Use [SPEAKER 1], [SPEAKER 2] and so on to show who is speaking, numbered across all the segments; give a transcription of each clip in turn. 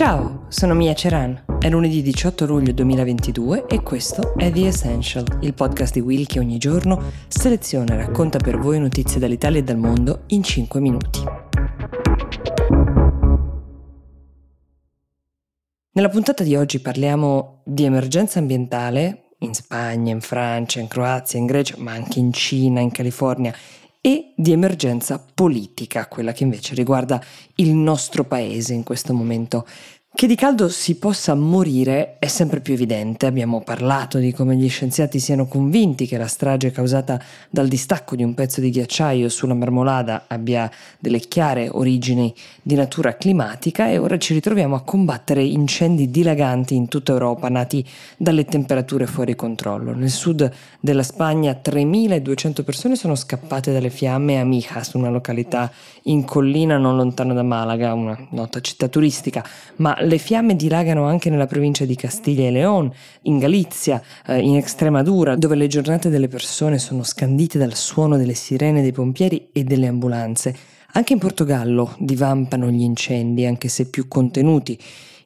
[SPEAKER 1] Ciao, sono Mia Ceran. È lunedì 18 luglio 2022 e questo è The Essential, il podcast di Will che ogni giorno seleziona e racconta per voi notizie dall'Italia e dal mondo in 5 minuti. Nella puntata di oggi parliamo di emergenza ambientale in Spagna, in Francia, in Croazia, in Grecia, ma anche in Cina, in California e di emergenza politica, quella che invece riguarda il nostro paese in questo momento. Che di caldo si possa morire è sempre più evidente. Abbiamo parlato di come gli scienziati siano convinti che la strage causata dal distacco di un pezzo di ghiacciaio sulla marmolada abbia delle chiare origini di natura climatica e ora ci ritroviamo a combattere incendi dilaganti in tutta Europa nati dalle temperature fuori controllo. Nel sud della Spagna 3200 persone sono scappate dalle fiamme a Mijas, una località in collina non lontano da Malaga, una nota città turistica, ma le fiamme dilagano anche nella provincia di Castiglia e León, in Galizia, eh, in Extremadura, dove le giornate delle persone sono scandite dal suono delle sirene dei pompieri e delle ambulanze. Anche in Portogallo divampano gli incendi, anche se più contenuti.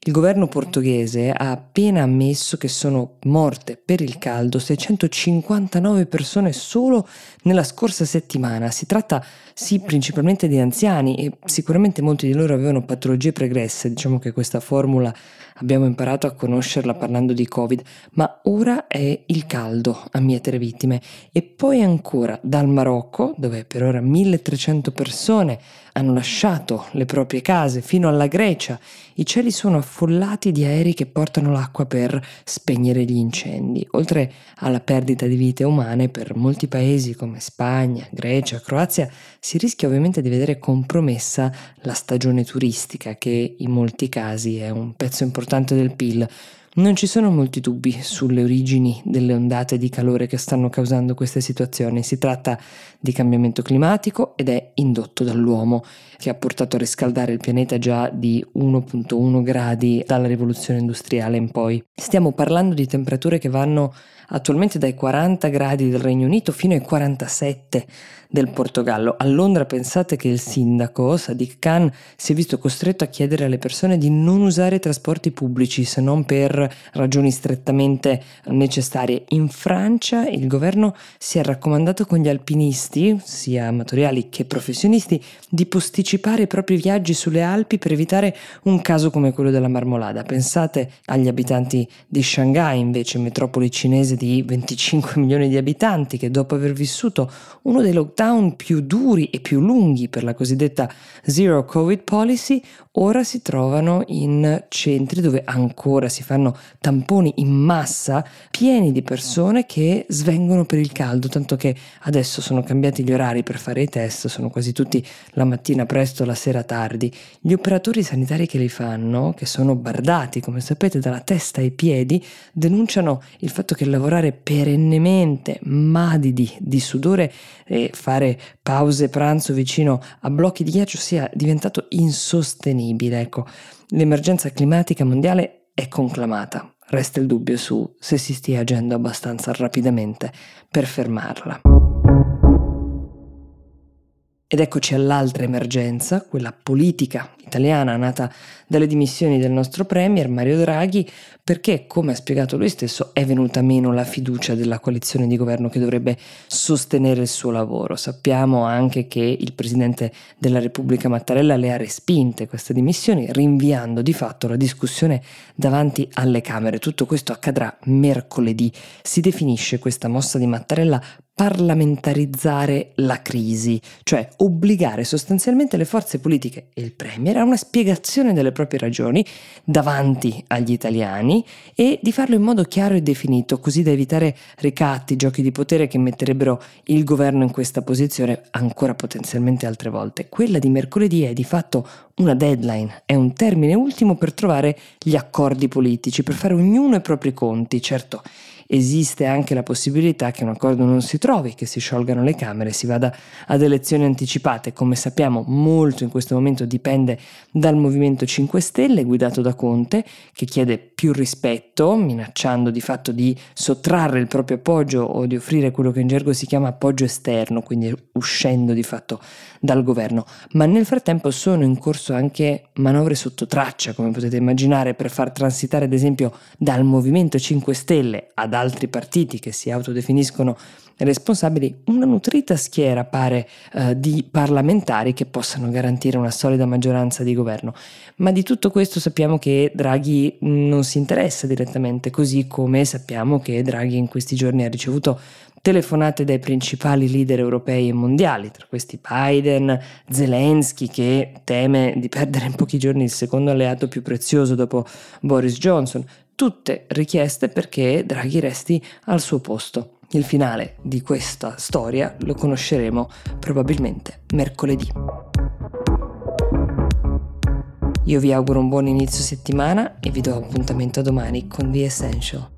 [SPEAKER 1] Il governo portoghese ha appena ammesso che sono morte per il caldo 659 persone solo nella scorsa settimana. Si tratta sì principalmente di anziani e sicuramente molti di loro avevano patologie pregresse, diciamo che questa formula abbiamo imparato a conoscerla parlando di Covid, ma ora è il caldo a mietere vittime. E poi ancora dal Marocco, dove per ora 1300 persone hanno lasciato le proprie case, fino alla Grecia, i cieli sono affollati di aerei che portano l'acqua per spegnere gli incendi. Oltre alla perdita di vite umane, per molti paesi come Spagna, Grecia, Croazia, si rischia ovviamente di vedere compromessa la stagione turistica, che in molti casi è un pezzo importante del PIL. Non ci sono molti dubbi sulle origini delle ondate di calore che stanno causando queste situazioni. Si tratta di cambiamento climatico ed è indotto dall'uomo, che ha portato a riscaldare il pianeta già di 1.1 gradi dalla rivoluzione industriale in poi. Stiamo parlando di temperature che vanno attualmente dai 40 gradi del Regno Unito fino ai 47 del Portogallo. A Londra pensate che il sindaco Sadiq Khan si è visto costretto a chiedere alle persone di non usare trasporti pubblici se non per ragioni strettamente necessarie. In Francia il governo si è raccomandato con gli alpinisti, sia amatoriali che professionisti, di posticipare i propri viaggi sulle Alpi per evitare un caso come quello della Marmolada. Pensate agli abitanti di Shanghai, invece metropoli cinese di 25 milioni di abitanti che dopo aver vissuto uno dei lockdown più duri e più lunghi per la cosiddetta Zero Covid Policy, ora si trovano in centri dove ancora si fanno tamponi in massa pieni di persone che svengono per il caldo, tanto che adesso sono cambiati gli orari per fare i test, sono quasi tutti la mattina presto, la sera tardi. Gli operatori sanitari che li fanno, che sono bardati come sapete dalla testa ai piedi, denunciano il fatto che lavorare perennemente madidi di sudore e fare pause pranzo vicino a blocchi di ghiaccio sia diventato insostenibile. Ecco, l'emergenza climatica mondiale è conclamata. Resta il dubbio su se si stia agendo abbastanza rapidamente per fermarla. Ed eccoci all'altra emergenza, quella politica italiana nata dalle dimissioni del nostro Premier Mario Draghi, perché, come ha spiegato lui stesso, è venuta meno la fiducia della coalizione di governo che dovrebbe sostenere il suo lavoro. Sappiamo anche che il Presidente della Repubblica Mattarella le ha respinte queste dimissioni, rinviando di fatto la discussione davanti alle Camere. Tutto questo accadrà mercoledì. Si definisce questa mossa di Mattarella parlamentarizzare la crisi, cioè obbligare sostanzialmente le forze politiche e il Premier a una spiegazione delle proprie ragioni davanti agli italiani e di farlo in modo chiaro e definito, così da evitare ricatti, giochi di potere che metterebbero il governo in questa posizione ancora potenzialmente altre volte. Quella di mercoledì è di fatto una deadline, è un termine ultimo per trovare gli accordi politici, per fare ognuno i propri conti. Certo, esiste anche la possibilità che un accordo non si trovi, che si sciolgano le Camere, si vada ad elezioni anticipate. Come sappiamo molto in questo momento dipende dal Movimento 5 Stelle guidato da Conte che chiede più rispetto, minacciando di fatto di sottrarre il proprio appoggio o di offrire quello che in gergo si chiama appoggio esterno, quindi uscendo di fatto dal governo. Ma nel frattempo sono in corso anche manovre sotto traccia, come potete immaginare, per far transitare ad esempio dal Movimento 5 Stelle ad altri partiti che si autodefiniscono responsabili una nutrita schiera, pare, eh, di parlamentari che possano garantire una solida maggioranza di governo. Ma di tutto questo sappiamo che Draghi non si interessa direttamente, così come sappiamo che Draghi in questi giorni ha ricevuto telefonate dai principali leader europei e mondiali, tra questi Biden, Zelensky che teme di perdere in pochi giorni il secondo alleato più prezioso dopo Boris Johnson, tutte richieste perché Draghi resti al suo posto. Il finale di questa storia lo conosceremo probabilmente mercoledì. Io vi auguro un buon inizio settimana e vi do appuntamento domani con The Essential.